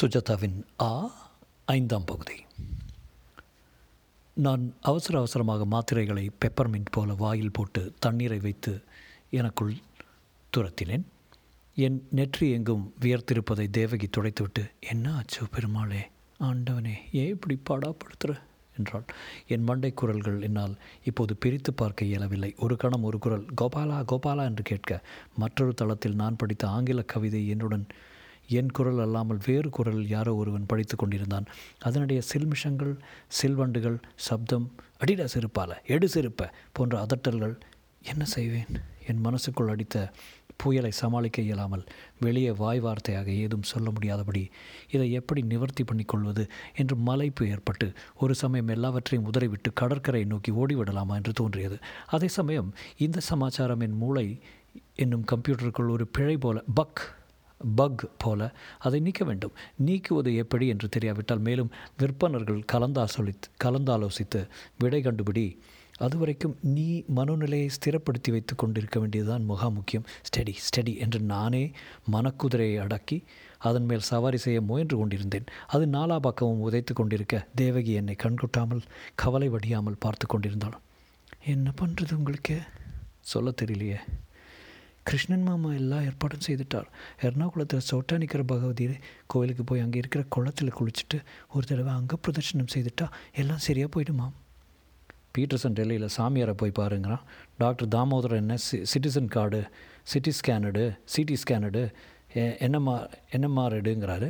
சுஜாதாவின் ஆ ஐந்தாம் பகுதி. நான் அவசர அவசரமாக மாத்திரைகளை பெப்பர்மின்ட் போல வாயில் போட்டு தண்ணீரை வைத்து எனக்குள் துரத்தினேன். என் நெற்றி எங்கும் வியர்த்திருப்பதை தேவகி துடைத்துவிட்டு என்ன ஆச்சு பெருமாளே? ஆண்டவனே ஏன் இப்படி பாடாப்படுத்துகிற என்றாள். என் மண்டை குரல்கள் என்னால் இப்போது பிரித்து பார்க்க இயலவில்லை. ஒரு கணம் ஒரு குரல் கோபாலா கோபாலா என்று கேட்க மற்றொரு தளத்தில் நான் படித்த ஆங்கில கவிதை என்னுடன் என் குரல் அல்லாமல் வேறு குரல் யாரோ ஒருவன் படித்து கொண்டிருந்தான். அதனுடைய சில்மிஷங்கள் சில்வண்டுகள் சப்தம் அடிடா செருப்பால எடு செருப்ப போன்ற அதட்டல்கள் என்ன செய்வேன்? என் மனசுக்குள் அடித்த புயலை சமாளிக்க இயலாமல் வெளியே வாய் வார்த்தையாக ஏதும் சொல்ல முடியாதபடி இதை எப்படி நிவர்த்தி பண்ணிக்கொள்வது? என்று மலைப்பு ஏற்பட்டு ஒரு சமயம் எல்லாவற்றையும் உதறிவிட்டு கடற்கரையை நோக்கி ஓடிவிடலாமா என்று தோன்றியது. அதே சமயம் இந்த சமாச்சாரம் என் மூளை என்னும் கம்ப்யூட்டருக்குள் ஒரு பிழை போல பக் பக் போல அதை நீக்க வேண்டும். நீக்குவது எப்படி என்று தெரியாவிட்டால் மேலும் விற்பனர்கள் கலந்தாசொலித்து கலந்தாலோசித்து விடை கண்டுபிடி. அதுவரைக்கும் நீ மனோநிலையை ஸ்திரப்படுத்தி வைத்து கொண்டிருக்க வேண்டியதுதான் முகா முக்கியம். ஸ்டடி ஸ்டடி என்று நானே மனக்குதிரையை அடக்கி அதன் மேல் சவாரி செய்ய முயன்று கொண்டிருந்தேன். அது நாலா பக்கமும் உதைத்து கொண்டிருக்க தேவகி என்னை கண்கொட்டாமல் கவலை வடியாமல் பார்த்து கொண்டிருந்தாள். என்ன பண்ணுறது உங்களுக்கு? சொல்ல தெரியலையே. கிருஷ்ணன் மாமா எல்லா ஏற்பாடும் செய்துட்டார். எர்ணாகுளத்தில் சோட்டானிக்கிற பகவதி கோவிலுக்கு போய் அங்கே இருக்கிற குளத்தில் குளிச்சுட்டு ஒரு தடவை அங்கே பிரதர்ஷனம் செய்துட்டா எல்லாம் சரியாக போயிடுமா பீட்டர்சன் டெல்லியில் சாமியாரை போய் பாருங்கிறான். டாக்டர் தாமோதரன் என்ன சி சிட்டிசன் கார்டு சிட்டி ஸ்கேனடு சிடி ஸ்கேனடு என்னம்மா என்னம்மா எடுங்கிறாரு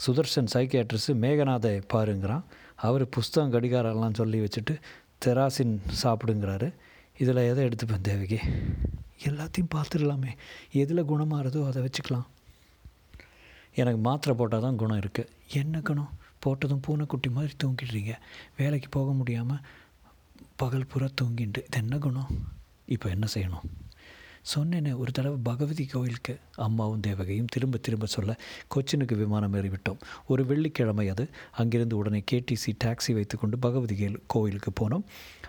சுதர்ஷன் சைக்கியாட்ரிஸு மேகநாதை பாருங்கிறான். அவர் புஸ்தகம் கடிகாரெல்லாம் சொல்லி வச்சுட்டு தெராசின் சாப்பிடுங்கிறாரு. இதில் எதை எடுத்துப்பேன் தேவகி? எல்லாத்தையும் பார்த்துடலாமே. எதில் குணமாகிறதோ அதை வச்சுக்கலாம். எனக்கு மாத்திரை போட்டால் தான் குணம் இருக்குது என்ன குணம்? போட்டதும் பூனைக்குட்டி மாதிரி தூங்கிடுறீங்க. வேலைக்கு போக முடியாமல் பகல் புற தூங்கிட்டு. இது என்ன குணம்? இப்போ என்ன செய்யணும்? சொன்னேனே ஒரு தடவை பகவதி கோயிலுக்கு அம்மாவும் தேவகையும் திரும்ப திரும்ப சொல்ல கொச்சினுக்கு விமானம் ஏறிவிட்டோம். ஒரு வெள்ளிக்கிழமை அது. அங்கிருந்து உடனே கேடிசி டாக்ஸி வைத்துக்கொண்டு பகவதி கோயிலுக்கு போனோம்.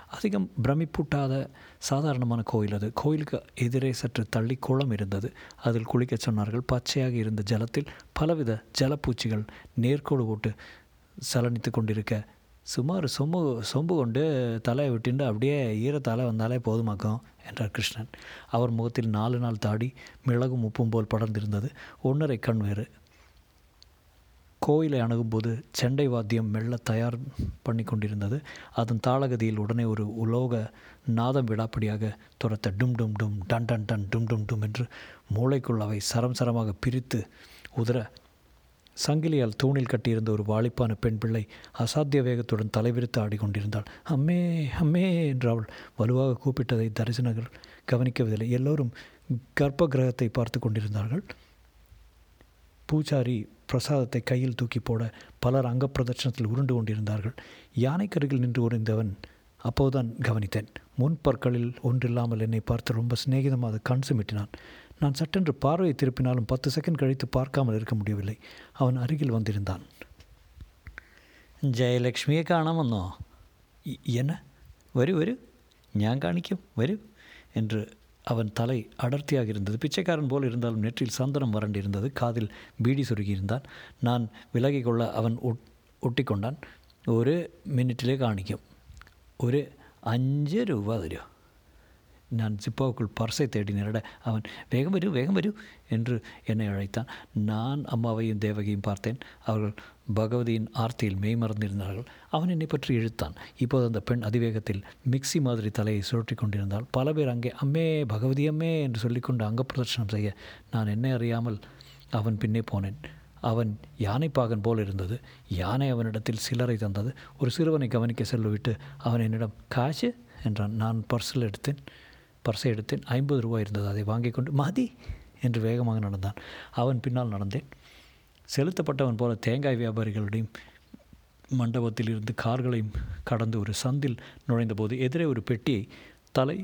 அதிகம் பிரமிப்பூட்டாத சாதாரணமான கோயில் அது. கோயிலுக்கு எதிரே சற்று தள்ளி குளம் இருந்தது. அதில் குளிக்க சொன்னார்கள். பச்சையாக இருந்த ஜலத்தில் பலவித ஜலப்பூச்சிகள் நேர்கோடு போட்டு சலனித்து கொண்டிருக்க சுமார் சொம்பு சொம்பு கொண்டு தலையை விட்டுண்டு அப்படியே ஈரத்தால வந்தாலே போதுமாக்கும் என்றார் கிருஷ்ணன். அவர் முகத்தில் நாலு நாள் தாடி மிளகும் உப்பும் போல் படர்ந்திருந்தது. ஒன்றரை கண் வேறு. கோயிலை அணுகும்போது செண்டை வாத்தியம் மெல்ல தயார் பண்ணி கொண்டிருந்தது. அதன் தாளகதியில் உடனே ஒரு உலோக நாதம் விடாப்படியாக துரத்த டும் டும் டும் டன் டன் டன் டும் டும் டும் என்று மூளைக்குள் அவை சரம் சரமாக பிரித்து உதற சங்கிலியால் தூணில் கட்டியிருந்த ஒரு வாலிப்பான பெண் பிள்ளை அசாத்திய வேகத்துடன் தலைவிரித்து ஆடிக்கொண்டிருந்தாள். அம்மே அம்மே என்று அவள் வலுவாக கூப்பிட்டதை தரிசனர்கள் கவனிக்கவில்லை. எல்லோரும் கர்ப்ப கிரகத்தை பார்த்து கொண்டிருந்தார்கள். பூச்சாரி பிரசாதத்தை கையில் தூக்கி போட பலர் அங்க பிரதட்சணத்தில் உருண்டு கொண்டிருந்தார்கள். யானைக்கருகில் நின்று உறைந்தவன் அப்போதுதான் கவனித்தேன். முன் பற்களில் ஒன்றில்லாமல் என்னை பார்த்து ரொம்ப சிநேகிதமாக கண் சுமிட்டினான். நான் சட்டென்று பார்வையை திருப்பினாலும் பத்து செகண்ட் கழித்து பார்க்காமல் இருக்க முடியவில்லை அவன் அருகில் வந்திருந்தான் ജയലക്ഷ്മിയെ കാണാൻ വന്നോ என்ன வரு வரு ஞான் காணிக்கும் வரு என்று அவன் தலை அடர்த்தியாக இருந்தது பிச்சைக்காரன் போல் இருந்தாலும் நெற்றில் சந்தனம் வறண்டிருந்தது காதில் பீடி சுருகியிருந்தான் நான் விலகி கொள்ள அவன் ஒட் ஒட்டி கொண்டான் ஒரு மினிட்டிலே காணிக்கும் ஒரு அஞ்சு രൂപ തരുമോ நான் ஜிப்பாவுக்குள் பர்சை தேடி நேரிட அவன் வேகம் வரு வேகம் வரு என்று என்னை அழைத்தான். நான் அம்மாவையும் தேவகியும் பார்த்தேன். அவர்கள் பகவதியின் ஆர்த்தியில் மெய்மறந்திருந்தார்கள் அவன் என்னை பற்றி இழுத்தான். இப்போது அந்த பெண் அதிவேகத்தில் மிக்சி மாதிரி தலையை சுழற்றி கொண்டிருந்தால் பல பேர் அங்கே அம்மே பகவதி அம்மே என்று சொல்லிக்கொண்டு அங்க பிரதர்ஷனம் செய்ய நான் என்னை அறியாமல் அவன் பின்னே போனேன். அவன் யானைப்பாகன் போல் இருந்தது. யானை அவனிடத்தில் சிலரை தந்தது. ஒரு சிறுவனை கவனிக்க செல்லுவிட்டு அவன் என்னிடம் காசு என்றான். நான் பர்ஸில் எடுத்தேன். பர்சை எடுத்தேன் ஐம்பது ரூபாய் இருந்தது. அதை வாங்கி கொண்டு மதி என்று வேகமாக நடந்தான். அவன் பின்னால் நடந்தேன். செலுத்தப்பட்டவன் போல தேங்காய் வியாபாரிகளுடையும் மண்டபத்தில் இருந்து கார்களையும் கடந்து ஒரு சந்தில் நுழைந்தபோது எதிரே ஒரு பெட்டியை தலை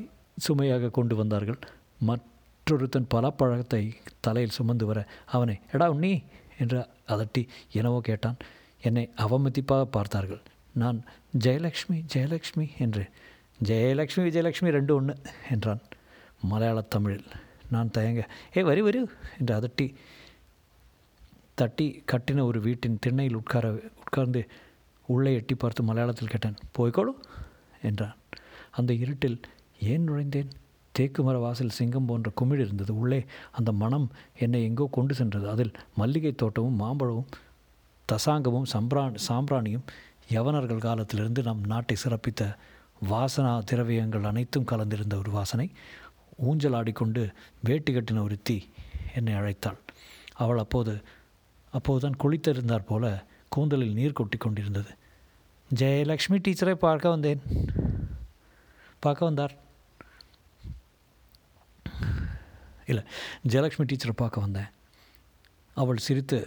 சுமையாக கொண்டு வந்தார்கள். மற்றொருத்தன் பலாப்பழத்தை தலையில் சுமந்து வர அவனை எடா உண்ணி என்று அதட்டி என்னவோ கேட்டான். என்னை அவமதிப்பாக பார்த்தார்கள். நான் ஜெயலக்ஷ்மி ஜெயலக்ஷ்மி என்று ஜெயலக்ஷ்மி விஜயலக்ஷ்மி ரெண்டு ஒன்று என்றான். மலையாள தமிழில். நான் தயங்க ஏ வரி வரி என்று அதட்டி தட்டி கட்டின ஒரு வீட்டின் திண்ணையில் உட்கார உட்கார்ந்து உள்ளே எட்டி பார்த்து மலையாளத்தில் கேட்டேன் போய்க்கோளு என்றான். அந்த இருட்டில் ஏன் நுழைந்தேன்? தேக்கு மர வாசல் சிங்கம் போன்ற குமிழ் இருந்தது. உள்ளே அந்த மனம் என்னை எங்கோ கொண்டு சென்றது. அதில் மல்லிகை தோட்டமும் மாம்பழமும் தசாங்கமும் சம்பிரா சாம்பிராணியும் யவனர்கள் காலத்திலிருந்து நம் நாட்டை சிறப்பித்த வாசனா திரவியங்கள் அனைத்தும் கலந்திருந்த ஒரு வாசனை. ஊஞ்சல் ஆடிக்கொண்டு வேட்டி கட்டின ஒரு தீ என்னை அழைத்தாள். அவள் அப்போது அப்போதுதான் குளித்திருந்தார் போல கூந்தலில் நீர் கொட்டி கொண்டிருந்தது. ஜெயலக்ஷ்மி டீச்சரை பார்க்க வந்தேன். பார்க்க வந்தார். இல்லை ஜெயலக்ஷ்மி டீச்சரை பார்க்க வந்தேன். அவள் சிரித்து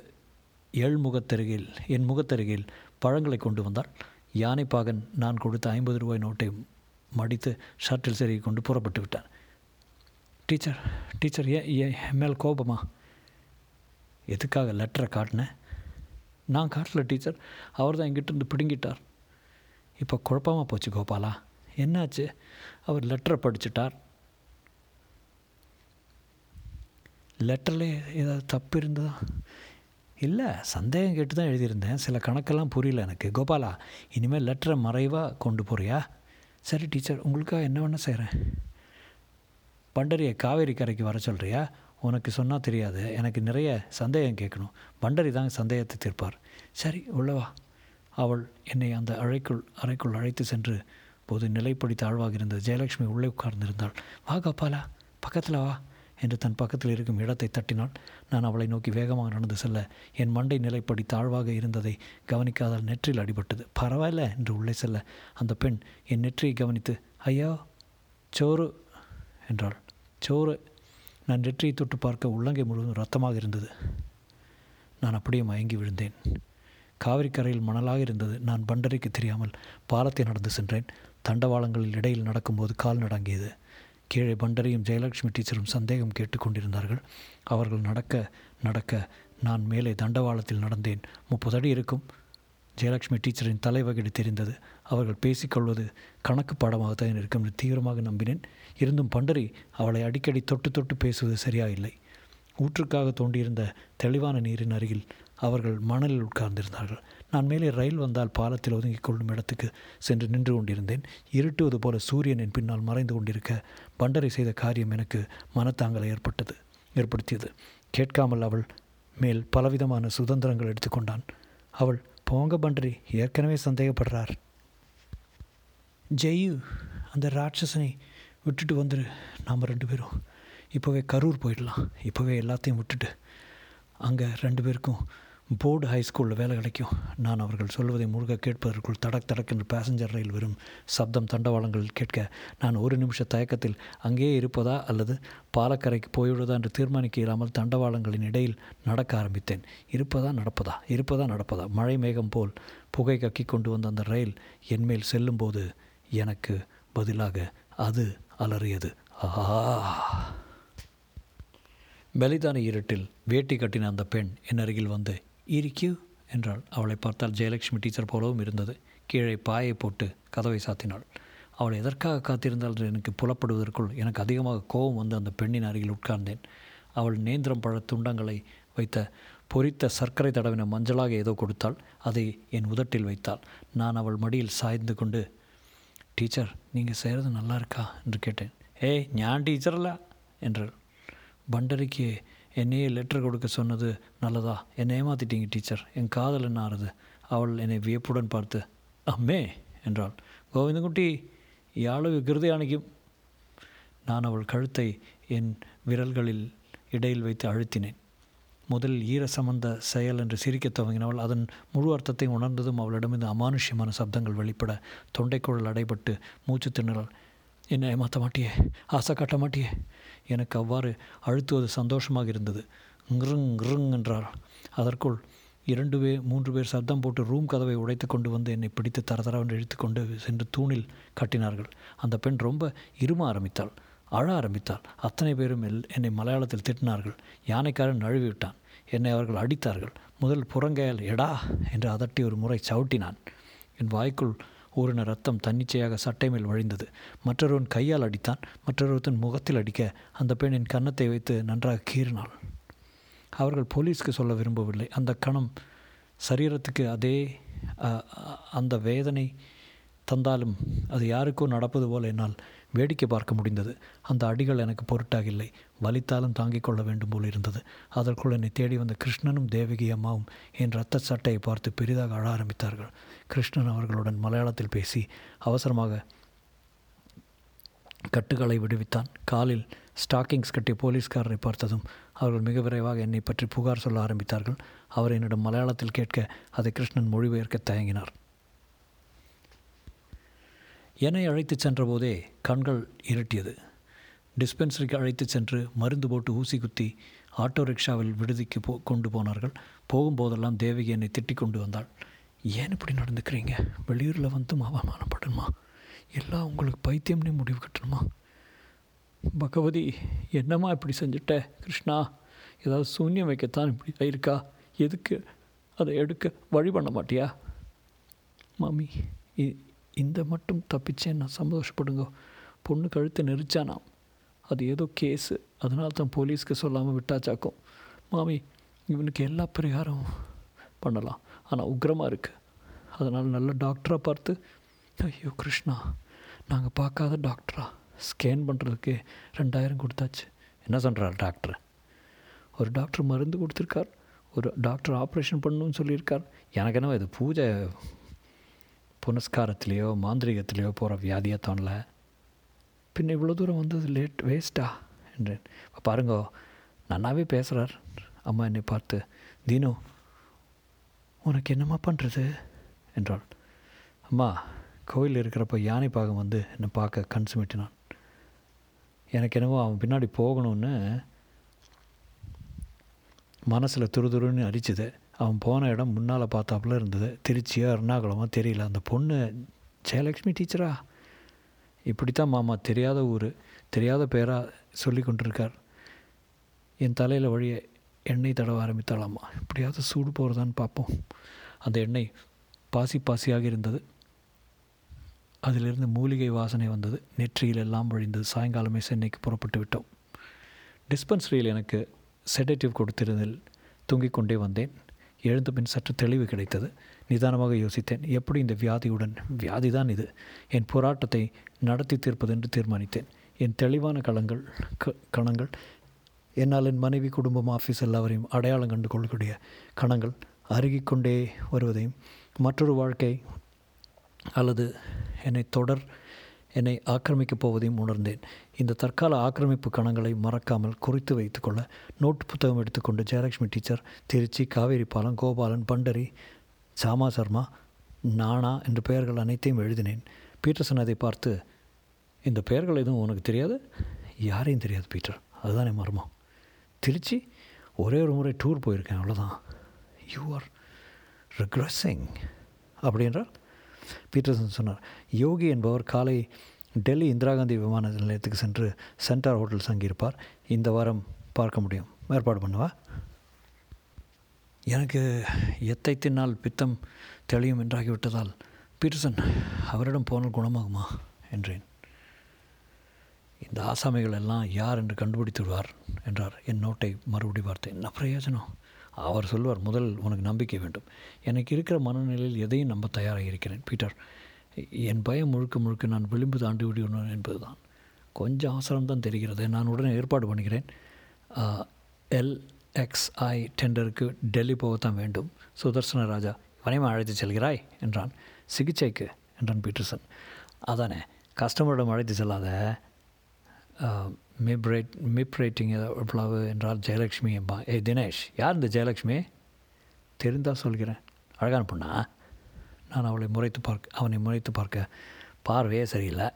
எள் முகத்தருகில் என் முகத்தருகில் பழங்களை கொண்டு வந்தாள். யானைப்பாகன் நான் கொடுத்த ஐம்பது ரூபாய் நோட்டை மடித்து ஷர்ட்டில் செருகி கொண்டு புறப்பட்டு விட்டான். டீச்சர் டீச்சர் ஏன் ஏன் என் மேல் கோபமா? எதுக்காக லெட்டரை காட்டினேன் நான் காட்டல டீச்சர். அவர் தான் எங்கிட்ட இருந்து பிடுங்கிட்டார். இப்போ குழப்பமாக போச்சு கோபாலா. என்னாச்சு? அவர் லெட்டரை படிச்சுட்டார். லெட்டரில் ஏதாவது தப்பு இருந்ததா? இல்லை சந்தேகம் கேட்டு தான் எழுதியிருந்தேன். சில கணக்கெல்லாம் புரியல எனக்கு. கோபாலா இனிமேல் லெட்டரை மறைவாக கொண்டு போறியா? சரி டீச்சர் உங்களுக்காக என்ன வேணால் செய்கிறேன் பண்டரியை காவேரி கரைக்கு வர சொல்கிறியா உனக்கு சொன்னால் தெரியாது. எனக்கு நிறைய சந்தேகம் கேட்கணும். பண்டரி தான் சந்தேகத்தை தீர்ப்பார். சரி உள்ளவா அவள் என்னை அந்த அறைக்குள் அறைக்குள் அழைத்து சென்று போது நிலைப்படி தாழ்வாக இருந்த ஜெயலட்சுமி உள்ளே உட்கார்ந்திருந்தாள். வா கோபாலா பக்கத்தில் வா. என்று தன் பக்கத்தில் இருக்கும் இடத்தை தட்டினாள். நான் அவளை நோக்கி வேகமாக நடந்து செல்ல. என் மண்டை நிலைப்படி தாழ்வாக இருந்ததை கவனிக்காதால் நெற்றில் அடிபட்டது. பரவாயில்ல என்று உள்ளே செல்ல. அந்த பெண் என் நெற்றியை கவனித்து ஐயா சோறு என்றாள். சோறு. நான் நெற்றியை தொட்டு பார்க்க உள்ளங்கை முழுவதும் ரத்தமாக இருந்தது. நான் அப்படியே மயங்கி விழுந்தேன். காவிரிக்கரையில் மணலாக இருந்தது. நான் பண்டரைக்கு தெரியாமல் பாலத்தை நடந்து சென்றேன். தண்டவாளங்களில் இடையில் நடக்கும்போது கால் நடங்கியது. கீழே பண்டரியும் ஜெயலட்சுமி டீச்சரும் சந்தேகம் கேட்டுக்கொண்டிருந்தார்கள். அவர்கள் நடக்க நடக்க நான் மேலே தண்டவாளத்தில் நடந்தேன். முப்பது அடி இருக்கும். ஜெயலட்சுமி டீச்சரின் தலைவகிடு தெரிந்தது. அவர்கள் பேசிக்கொள்வது கணக்கு பாடமாகத்தான் இருக்கும் என்று தீவிரமாக நம்பினேன். இருந்தும் பண்டரி அவளை அடிக்கடி தொட்டு தொட்டு பேசுவது சரியாயில்லை. ஊற்றுக்காக தோண்டியிருந்த தெளிவான நீரின் அருகில் அவர்கள் மணலில் உட்கார்ந்திருந்தார்கள். நான் மேலே ரயில் வந்தால் பாலத்தில் ஒதுங்கிக் கொள்ளும் இடத்துக்கு சென்று நின்று கொண்டிருந்தேன். இருட்டுவது போல சூரியன் என் பின்னால் மறைந்து கொண்டிருக்க பண்டரை செய்த காரியம் எனக்கு மனத்தாங்கலை ஏற்பட்டது ஏற்படுத்தியது. கேட்காமல் அவள் மேல் பலவிதமான சுதந்திரங்கள் எடுத்துக்கொண்டான் அவள் போங்க பண்டரி ஏற்கனவே சந்தேகப்படுறார். ஜெயு அந்த ராட்சசனை விட்டுட்டு வந்துரு. நாம் ரெண்டு பேரும். இப்போவே கரூர் போயிடலாம். இப்போவே எல்லாத்தையும் விட்டுட்டு அங்கே ரெண்டு பேருக்கும் போர்டு ஹை ஸ்கூலில் வேலை கிடைக்கும். நான் அவர்கள் சொல்வதை முழுக கேட்பதற்குள் தடக் தடக் என்று பேசஞ்சர் ரயில் வரும் சப்தம் தண்டவாளங்கள் கேட்க நான் ஒரு நிமிஷ தயக்கத்தில் அங்கேயே இருப்பதா அல்லது பாலக்கரைக்கு போய்விடுவதா என்று தீர்மானிக்க இல்லாமல் தண்டவாளங்களின் இடையில் நடக்க ஆரம்பித்தேன். இருப்பதா நடப்பதா? இருப்பதா நடப்பதா? மழை மேகம் போல் புகை கக்கி கொண்டு வந்த அந்த ரயில் என்மேல் செல்லும்போது எனக்கு பதிலாக அது அலறியது. ஆஹா! பலிதான இருட்டில் வேட்டி கட்டின அந்த பெண் என் அருகில் வந்து இருக்கியூ என்றாள். அவளை பார்த்தால் ஜெயலட்சுமி டீச்சர் போலவும் இருந்தது. கீழே பாயை போட்டு கதவை சாத்தினாள். அவள் எதற்காக காத்திருந்தால் எனக்கு புலப்படுவதற்குள் எனக்கு அதிகமாக கோபம் வந்து அந்த பெண்ணின் அருகில் உட்கார்ந்தேன். அவள் நேந்திரம் பழ துண்டங்களை வைத்த பொரித்த சர்க்கரை தடவின மஞ்சளாக ஏதோ கொடுத்தாள். அதை என் உதட்டில் வைத்தாள். நான் அவள் மடியில் சாய்ந்து கொண்டு டீச்சர் நீங்கள் செய்கிறது நல்லா இருக்கா? என்று கேட்டேன். ஏய் ஞான் டீச்சர்ல என்றாள். பண்டரிக்கு என்னையே லெட்டர் கொடுக்க சொன்னது நல்லதா? என்னை ஏமாத்திட்டீங்க டீச்சர் என் காதல் என்ன ஆறுது அவள் என்னை வியப்புடன் பார்த்து அம்மே என்றாள். கோவிந்தகுட்டி யாழ் கிருதையானிக்கும் நான் அவள் கழுத்தை என் விரல்களில் இடையில் வைத்து அழுத்தினேன். முதலில் ஈர சம்பந்த செயல் என்று சிரிக்கத் துவங்கினவள் அதன் முழு அர்த்தத்தை உணர்ந்ததும் அவளிடமிருந்து அமானுஷ்யமான சப்தங்கள் வெளிப்பட தொண்டைக்குழல் அடைபட்டு மூச்சு திணறல். என்னை ஏமாற்ற மாட்டியே? ஆசை காட்ட மாட்டியே? எனக்கு அவ்வாறு அழுத்துவது சந்தோஷமாக இருந்தது. ங்ருங் ருங் என்றார். அதற்குள் இரண்டு பேர் மூன்று பேர் சத்தம் போட்டு ரூம் கதவை உடைத்து கொண்டு வந்து என்னை பிடித்து தரதரவென்று இழுத்து கொண்டு சென்று தூணில் கட்டினார்கள். அந்த பெண் ரொம்ப இரும ஆரம்பித்தாள். அழ ஆரம்பித்தாள். அத்தனை பேரும் எல் என்னை மலையாளத்தில் திட்டினார்கள். யானைக்காரன் நழுவிவிட்டான் என்னை அவர்கள் அடித்தார்கள். முதல் புறங்கையால் எடா என்று அதட்டி ஒரு முறை சவுட்டினான். என் வாய்க்குள் ஊறின ரத்தம் தன்னிச்சையாக சட்டை மேல் வழிந்தது. மற்றொருவன் கையால் அடித்தான். மற்றொருவன் முகத்தில் அடிக்க அந்த பெண் என் கன்னத்தை வைத்து நன்றாக கீறினாள். அவர்கள் போலீஸ்க்கு சொல்ல விரும்பவில்லை. அந்த கணம் சரீரத்துக்கு அதே அந்த வேதனை தந்தாலும் அது யாருக்கோ நடப்பது போல என்னால் வேடிக்கை பார்க்க முடிந்தது. அந்த அடிகள் எனக்கு பொருட்டாகில்லை. வலித்தாலும் தாங்கிக் கொள்ள வேண்டும் போல் இருந்தது. அதற்குள் என்னை தேடி வந்த கிருஷ்ணனும் தேவகி அம்மாவும் என் இரத்த சட்டையை பார்த்து பெரிதாக அழ ஆரம்பித்தார்கள். கிருஷ்ணன் அவர்களுடன் மலையாளத்தில் பேசி அவசரமாக கட்டுகளை விடுவித்தான். காலில் ஸ்டாக்கிங்ஸ் கட்டிய போலீஸ்காரரை பார்த்ததும் அவர்கள் மிக விரைவாக என்னை பற்றி புகார் சொல்ல ஆரம்பித்தார்கள். அவர் என்னிடம் மலையாளத்தில் கேட்க அதை கிருஷ்ணன் மொழிபெயர்க்க தயங்கினார். என்னை அழைத்து சென்றபோதே கண்கள் இருட்டியது. டிஸ்பென்சரிக்கு அழைத்துச் சென்று மருந்து போட்டு ஊசி குத்தி ஆட்டோ ரிக்ஷாவில் விடுதிக்கு போ கொண்டு போனார்கள். போகும்போதெல்லாம் தேவகி என்னை திட்டிக் கொண்டு வந்தாள். ஏன் இப்படி நடந்துக்கிறீங்க? வெளியூரில் வந்து அவமானப்படணுமா? எல்லாம் உங்களுக்கு பைத்தியம்னே முடிவு கட்டணுமா? பகவதி என்னம்மா இப்படி செஞ்சுட்ட? கிருஷ்ணா ஏதாவது சூன்யம் வைக்கத்தான் இப்படி ஆயிருக்கா எதுக்கு அதை எடுக்க வழி பண்ண மாட்டியா? மாமி இ- இந்த மட்டும் தப்பிச்சேன் நான் சந்தோஷப்படுங்க. பொண்ணு கழுத்தை நெரிச்சானா அது ஏதோ கேஸு. அதனால தான் போலீஸ்க்கு சொல்லாமல் விட்டாச்சாக்கும். மாமி இவனுக்கு எல்லா பரிகாரமும் பண்ணலாம். ஆனால் உக்கிரமாக இருக்குது அதனால் நல்ல டாக்டராக பார்த்து ஐயோ கிருஷ்ணா நாங்கள் பார்க்காத டாக்டரா. ஸ்கேன் பண்ணுறதுக்கு ரெண்டாயிரம் கொடுத்தாச்சு. என்ன சொல்கிறார் டாக்டர்? ஒரு டாக்டர் மருந்து கொடுத்துருக்கார். ஒரு டாக்டர் ஆப்ரேஷன் பண்ணணும்னு சொல்லியிருக்கார். எனக்கு என்னவோ இது பூஜை புனஸ்காரத்திலேயோ மாந்திரிகத்திலேயோ போகிற வியாதியாக தோணல பின்ன இவ்வளோ தூரம் வந்தது லேட் வேஸ்ட்டா என்றேன். இப்போ பாருங்கோ நன்னாவே பேசுகிறார் அம்மா என்னை பார்த்து தீனு உனக்கு என்னம்மா பண்ணுறது என்றாள். அம்மா கோயில் இருக்கிறப்ப யானை பாகம் வந்து என்னை பார்க்க கண் சுமிட்டினான். எனக்கு என்னவோ அவன் பின்னாடி போகணும்னு மனசில் துருதுருன்னு அரிச்சுது அவன் போன இடம் முன்னால் பார்த்தாப்புல இருந்தது. திருச்சியோ எர்ணாகுளமோ தெரியல. அந்த பொண்ணு ஜெயலக்ஷ்மி டீச்சரா? இப்படித்தான் மாமா தெரியாத ஊர் தெரியாத பேராக சொல்லி கொண்டிருக்கார். என் தலையில் வழிய எண்ணெய் தடவ ஆரம்பித்தாளாம்மா எப்படியாவது சூடு போகிறதான்னு பார்ப்போம். அந்த எண்ணெய் பாசி பாசியாக இருந்தது. அதிலிருந்து மூலிகை வாசனை வந்தது. நெற்றியில் எல்லாம் வழிந்தது. சாயங்காலமே சென்னைக்கு புறப்பட்டு விட்டோம். டிஸ்பென்சரியில் எனக்கு செடேட்டிவ் கொடுத்திருந்ததில் தூங்கிக் கொண்டே வந்தேன். எழுந்த பின் சற்று தெளிவு கிடைத்தது. நிதானமாக யோசித்தேன். எப்படி இந்த வியாதியுடன் வியாதிதான் இது. என் போராட்டத்தை நடத்தி தீர்ப்பதென்று தீர்மானித்தேன். என் தெளிவான களங்கள் க கணங்கள் என்னால் என் மனைவி குடும்பம் ஆஃபீஸ் எல்லாவரையும் அடையாளம் கண்டு கொள்ளக்கூடிய கணங்கள் அருகிக்கொண்டே வருவதையும் மற்றொரு வாழ்க்கை அல்லது என்னை தொடர் என்னை ஆக்கிரமிக்கப் போவதையும் உணர்ந்தேன். இந்த தற்கால ஆக்கிரமிப்பு கணங்களை மறக்காமல் குறித்து வைத்துக்கொள்ள நோட்டு புத்தகம் எடுத்துக்கொண்டு ஜெயலட்சுமி டீச்சர் திருச்சி காவேரி பாலம் கோபாலன் பண்டரி சாமா சர்மா நானா என்ற பெயர்கள் அனைத்தையும் எழுதினேன். பீட்டர்சன் அதை பார்த்து இந்த பெயர்கள் எதுவும் உனக்கு தெரியாது? யாரையும் தெரியாது பீட்டர். அதுதானே மர்மம். திருச்சி ஒரே ஒரு முறை டூர் போயிருக்கேன் அவ்வளோதான் யூ ஆர் ரெக்ரெஸிங் அப்படின்றால் பீட்டர்சன் சொன்னார் யோகி என்பவர் காலை டெல்லி இந்திரா காந்தி விமான நிலையத்துக்கு சென்று சென்டார் ஹோட்டல் தங்கியிருப்பார். இந்த வாரம் பார்க்க முடியும். ஏற்பாடு பண்ணவா? எனக்கு எத்தை தின்னால் பித்தம் தெளியும் என்றாகிவிட்டதால் பீட்டர்சன் அவரிடம் போனால் குணமாகுமா? என்றேன். இந்த ஆசாமிகள் எல்லாம் யார் என்று கண்டுபிடித்து விடுவார்? என்றார். என் நோட்டை மறுபடி பார்த்தேன். என்ன பிரயோஜனம் அவர் சொல்வார் முதல் உனக்கு நம்பிக்கை வேண்டும். எனக்கு இருக்கிற மனநிலையில் எதையும் நம்ப தயாராக இருக்கிறேன். பீட்டர் என் பயம் முழுக்க முழுக்க நான் விளிம்பு தாண்டி விடுவேன் என்பதுதான். கொஞ்சம் அவசரம்தான் தெரிகிறது. நான் உடனே ஏற்பாடு பண்ணுகிறேன் எல்எக்ஸ்ஐ டெண்டருக்கு டெல்லி போகத்தான் வேண்டும். சுதர்சன ராஜா இவனையும் அழைத்து செல்கிறாய் என்றான். சிகிச்சைக்கு என்றான் பீட்டர்சன். அதானே கஸ்டமரிடம் அழைத்து செல்லாத மிப் மிப்ரேட்டிங் மிப் எவ்வளவு என்றால் ஜெயலக்ஷ்மி என்பா. ஏ தினேஷ் யார் இந்த ஜெயலக்ஷ்மி தெரிந்தால் சொல்கிறேன். அழகான பொண்ணா? நான் அவளை முறைத்து பார்க்க அவனை முறைத்து பார்க்க பார்வையே சரியில்லை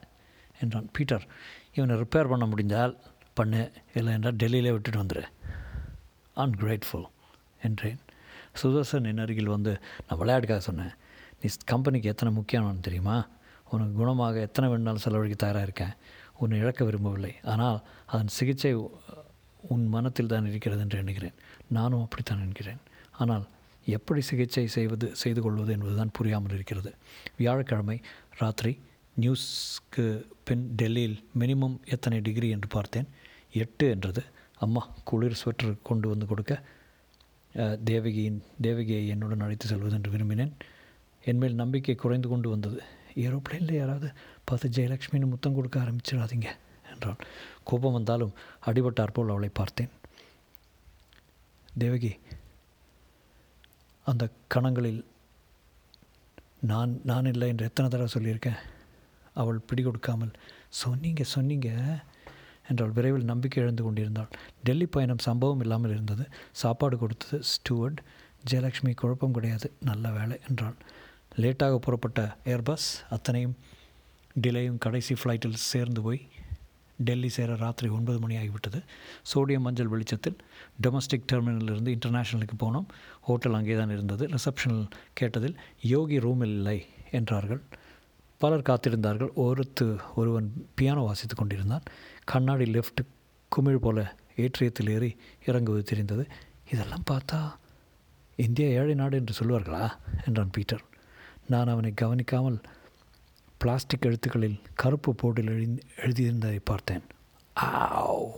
என்றான். பீட்டர் இவனை ரிப்பேர் பண்ண முடிந்தால் பண்ணு இல்லை என்றால் டெல்லியிலே விட்டுட்டு வந்துடு அன்கிரேட்ஃபுல் என்றேன். சுதர்சன் என் அருகில் வந்து நான் விளையாட்டுக்காக சொன்னேன். நீ கம்பெனிக்கு எத்தனை முக்கியமானு தெரியுமா? உனக்கு குணமாக எத்தனை வேணாலும் செலவழிக்க தயாராக இருக்கேன்? உன்னை இழக்க விரும்பவில்லை. ஆனால் அதன் சிகிச்சை உன் மனத்தில் தான் இருக்கிறது என்று எண்ணுகிறேன். நானும் அப்படித்தான் என்கிறேன் ஆனால் எப்படி சிகிச்சை செய்வது செய்து கொள்வது என்பதுதான் புரியாமல் இருக்கிறது. வியாழக்கிழமை ராத்திரி நியூஸ்க்கு பின் டெல்லியில் மினிமம் எத்தனை டிகிரி என்று பார்த்தேன். எட்டு என்றது. அம்மா குளிர் ஸ்வெட்டர் கொண்டு வந்து கொடுக்க தேவகியின் தேவகியை என்னுடன் அழைத்து செல்வது என்று விரும்பினேன். என்மேல் நம்பிக்கை குறைந்து கொண்டு வந்தது. ஏரோப்ளேனில் யாராவது பார்த்து ஜெயலக்ஷ்மின்னு முத்தம் கொடுக்க ஆரம்பிச்சிடாதீங்க என்றான். கோபம் வந்தாலும் அடிபட்டார் போல் அவளை பார்த்தேன். தேவகி அந்த கணங்களில் நான் நான் இல்லை என்று எத்தனை தடவை சொல்லியிருக்கேன்? அவள் பிடி கொடுக்காமல் சொன்னீங்க சொன்னீங்க என்றால் விரைவில் நம்பிக்கை இழந்து கொண்டிருந்தாள். டெல்லி பயணம் சம்பவம் இல்லாமல் இருந்தது. சாப்பாடு கொடுத்தது ஸ்டூவர்ட். ஜெயலக்ஷ்மி குழப்பம் கிடையாது. நல்ல வேலை என்றாள். லேட்டாக புறப்பட்ட ஏர்பஸ் அத்தனையும் டிலேயும் கடைசி ஃப்ளைட்டில் சேர்ந்து போய் டெல்லி சேர ராத்திரி ஒன்பது மணி ஆகிவிட்டது. சோடியம் மஞ்சள் வெளிச்சத்தில் டொமஸ்டிக் டெர்மினலிருந்து இன்டர்நேஷ்னலுக்கு போனோம். ஹோட்டல் அங்கே தான் இருந்தது. ரிசப்ஷனில் கேட்டதில் யோகி ரூமில் இல்லை என்றார்கள். பலர் காத்திருந்தார்கள். ஒருத்து ஒருவன் பியானோ வாசித்து கொண்டிருந்தான். கண்ணாடி லெஃப்ட் குமிழ் போல ஏற்றியத்தில் ஏறி இறங்குவது தெரிந்தது. இதெல்லாம் பார்த்தா இந்தியா ஏழை நாடு என்று சொல்வார்களா? என்றான் பீட்டர். நான் அவனை கவனிக்காமல் பிளாஸ்டிக் எழுத்துக்களில் கருப்பு போர்டில் எழுதி எழுதியிருந்ததை பார்த்தேன். ஆவ்.